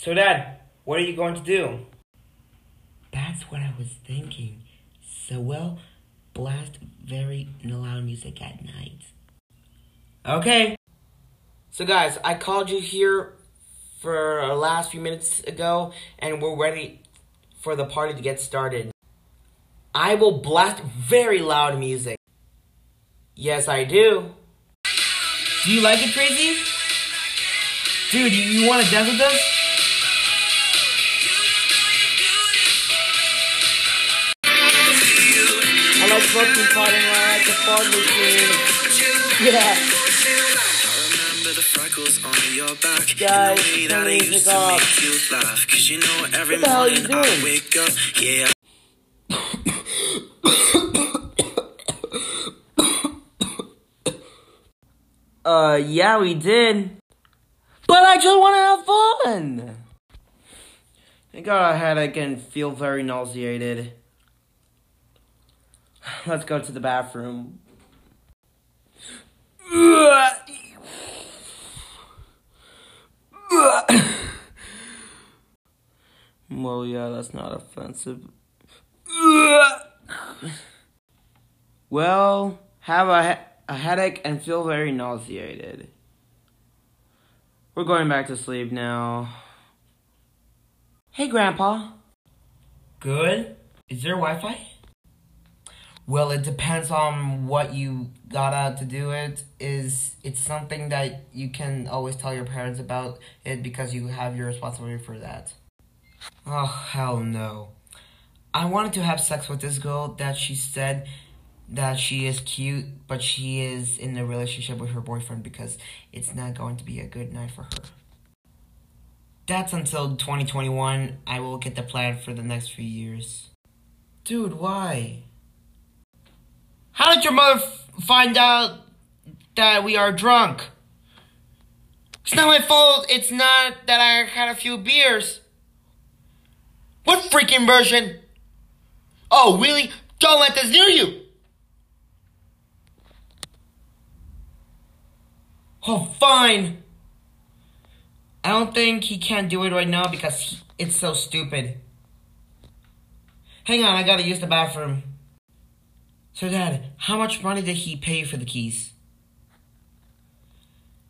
So, Dad, what are you going to do? That's what I was thinking. So, well, blast very loud music at night. Okay. So, guys, I called you here for our last few minutes ago, and we're ready for the party to get started. I will blast very loud music. Yes, I do. Do you like it, Tracy? Dude, you, you want to dance with us? I like smoking pot and I like the fog machine. Yeah. The freckles on your back Guys, the way that I used to off. make you laugh Cause you know every What the hell are you morning I doing? wake up Yeah Uh, yeah, we did. But I just want to have fun. Thank God I got a headache and feel very nauseated. Let's go to the bathroom. Well, yeah, that's not offensive. Well, have a, a headache and feel very nauseated. We're going back to sleep now. Hey, Grandpa. Good? Is there Wi Fi? Well, it depends on what you got out to do it. Is it's something that you can always tell your parents about it because you have your responsibility for that. Oh, hell no. I wanted to have sex with this girl that she said that she is cute, but she is in a relationship with her boyfriend because it's not going to be a good night for her. That's until 2021. I will get the plan for the next few years. Dude, why? How did your mother find out that we are drunk? It's not my fault. It's not that I had a few beers. What freaking version? Oh, really? Don't let this near you. Oh, fine. I don't think he can do it right now because he, it's so stupid. Hang on, I gotta use the bathroom. So, Dad, how much money did he pay for the keys?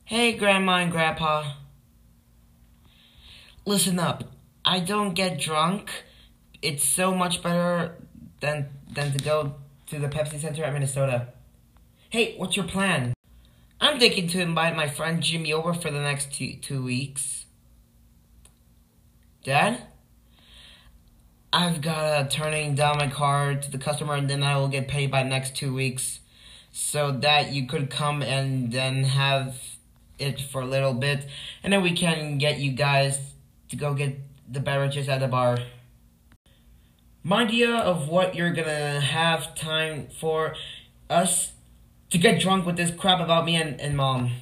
Hey, Grandma and Grandpa. Listen up. I don't get drunk. It's so much better than than to go to the Pepsi Center at Minnesota. Hey, what's your plan? I'm thinking to invite my friend Jimmy over for the next two, two weeks. Dad? I've got to turning down my card to the customer and then I will get paid by next two weeks. So that you could come and then have it for a little bit. And then we can get you guys to go get the beverages at the bar. My idea of what you're gonna have time for us to get drunk with this crap about me and, and mom.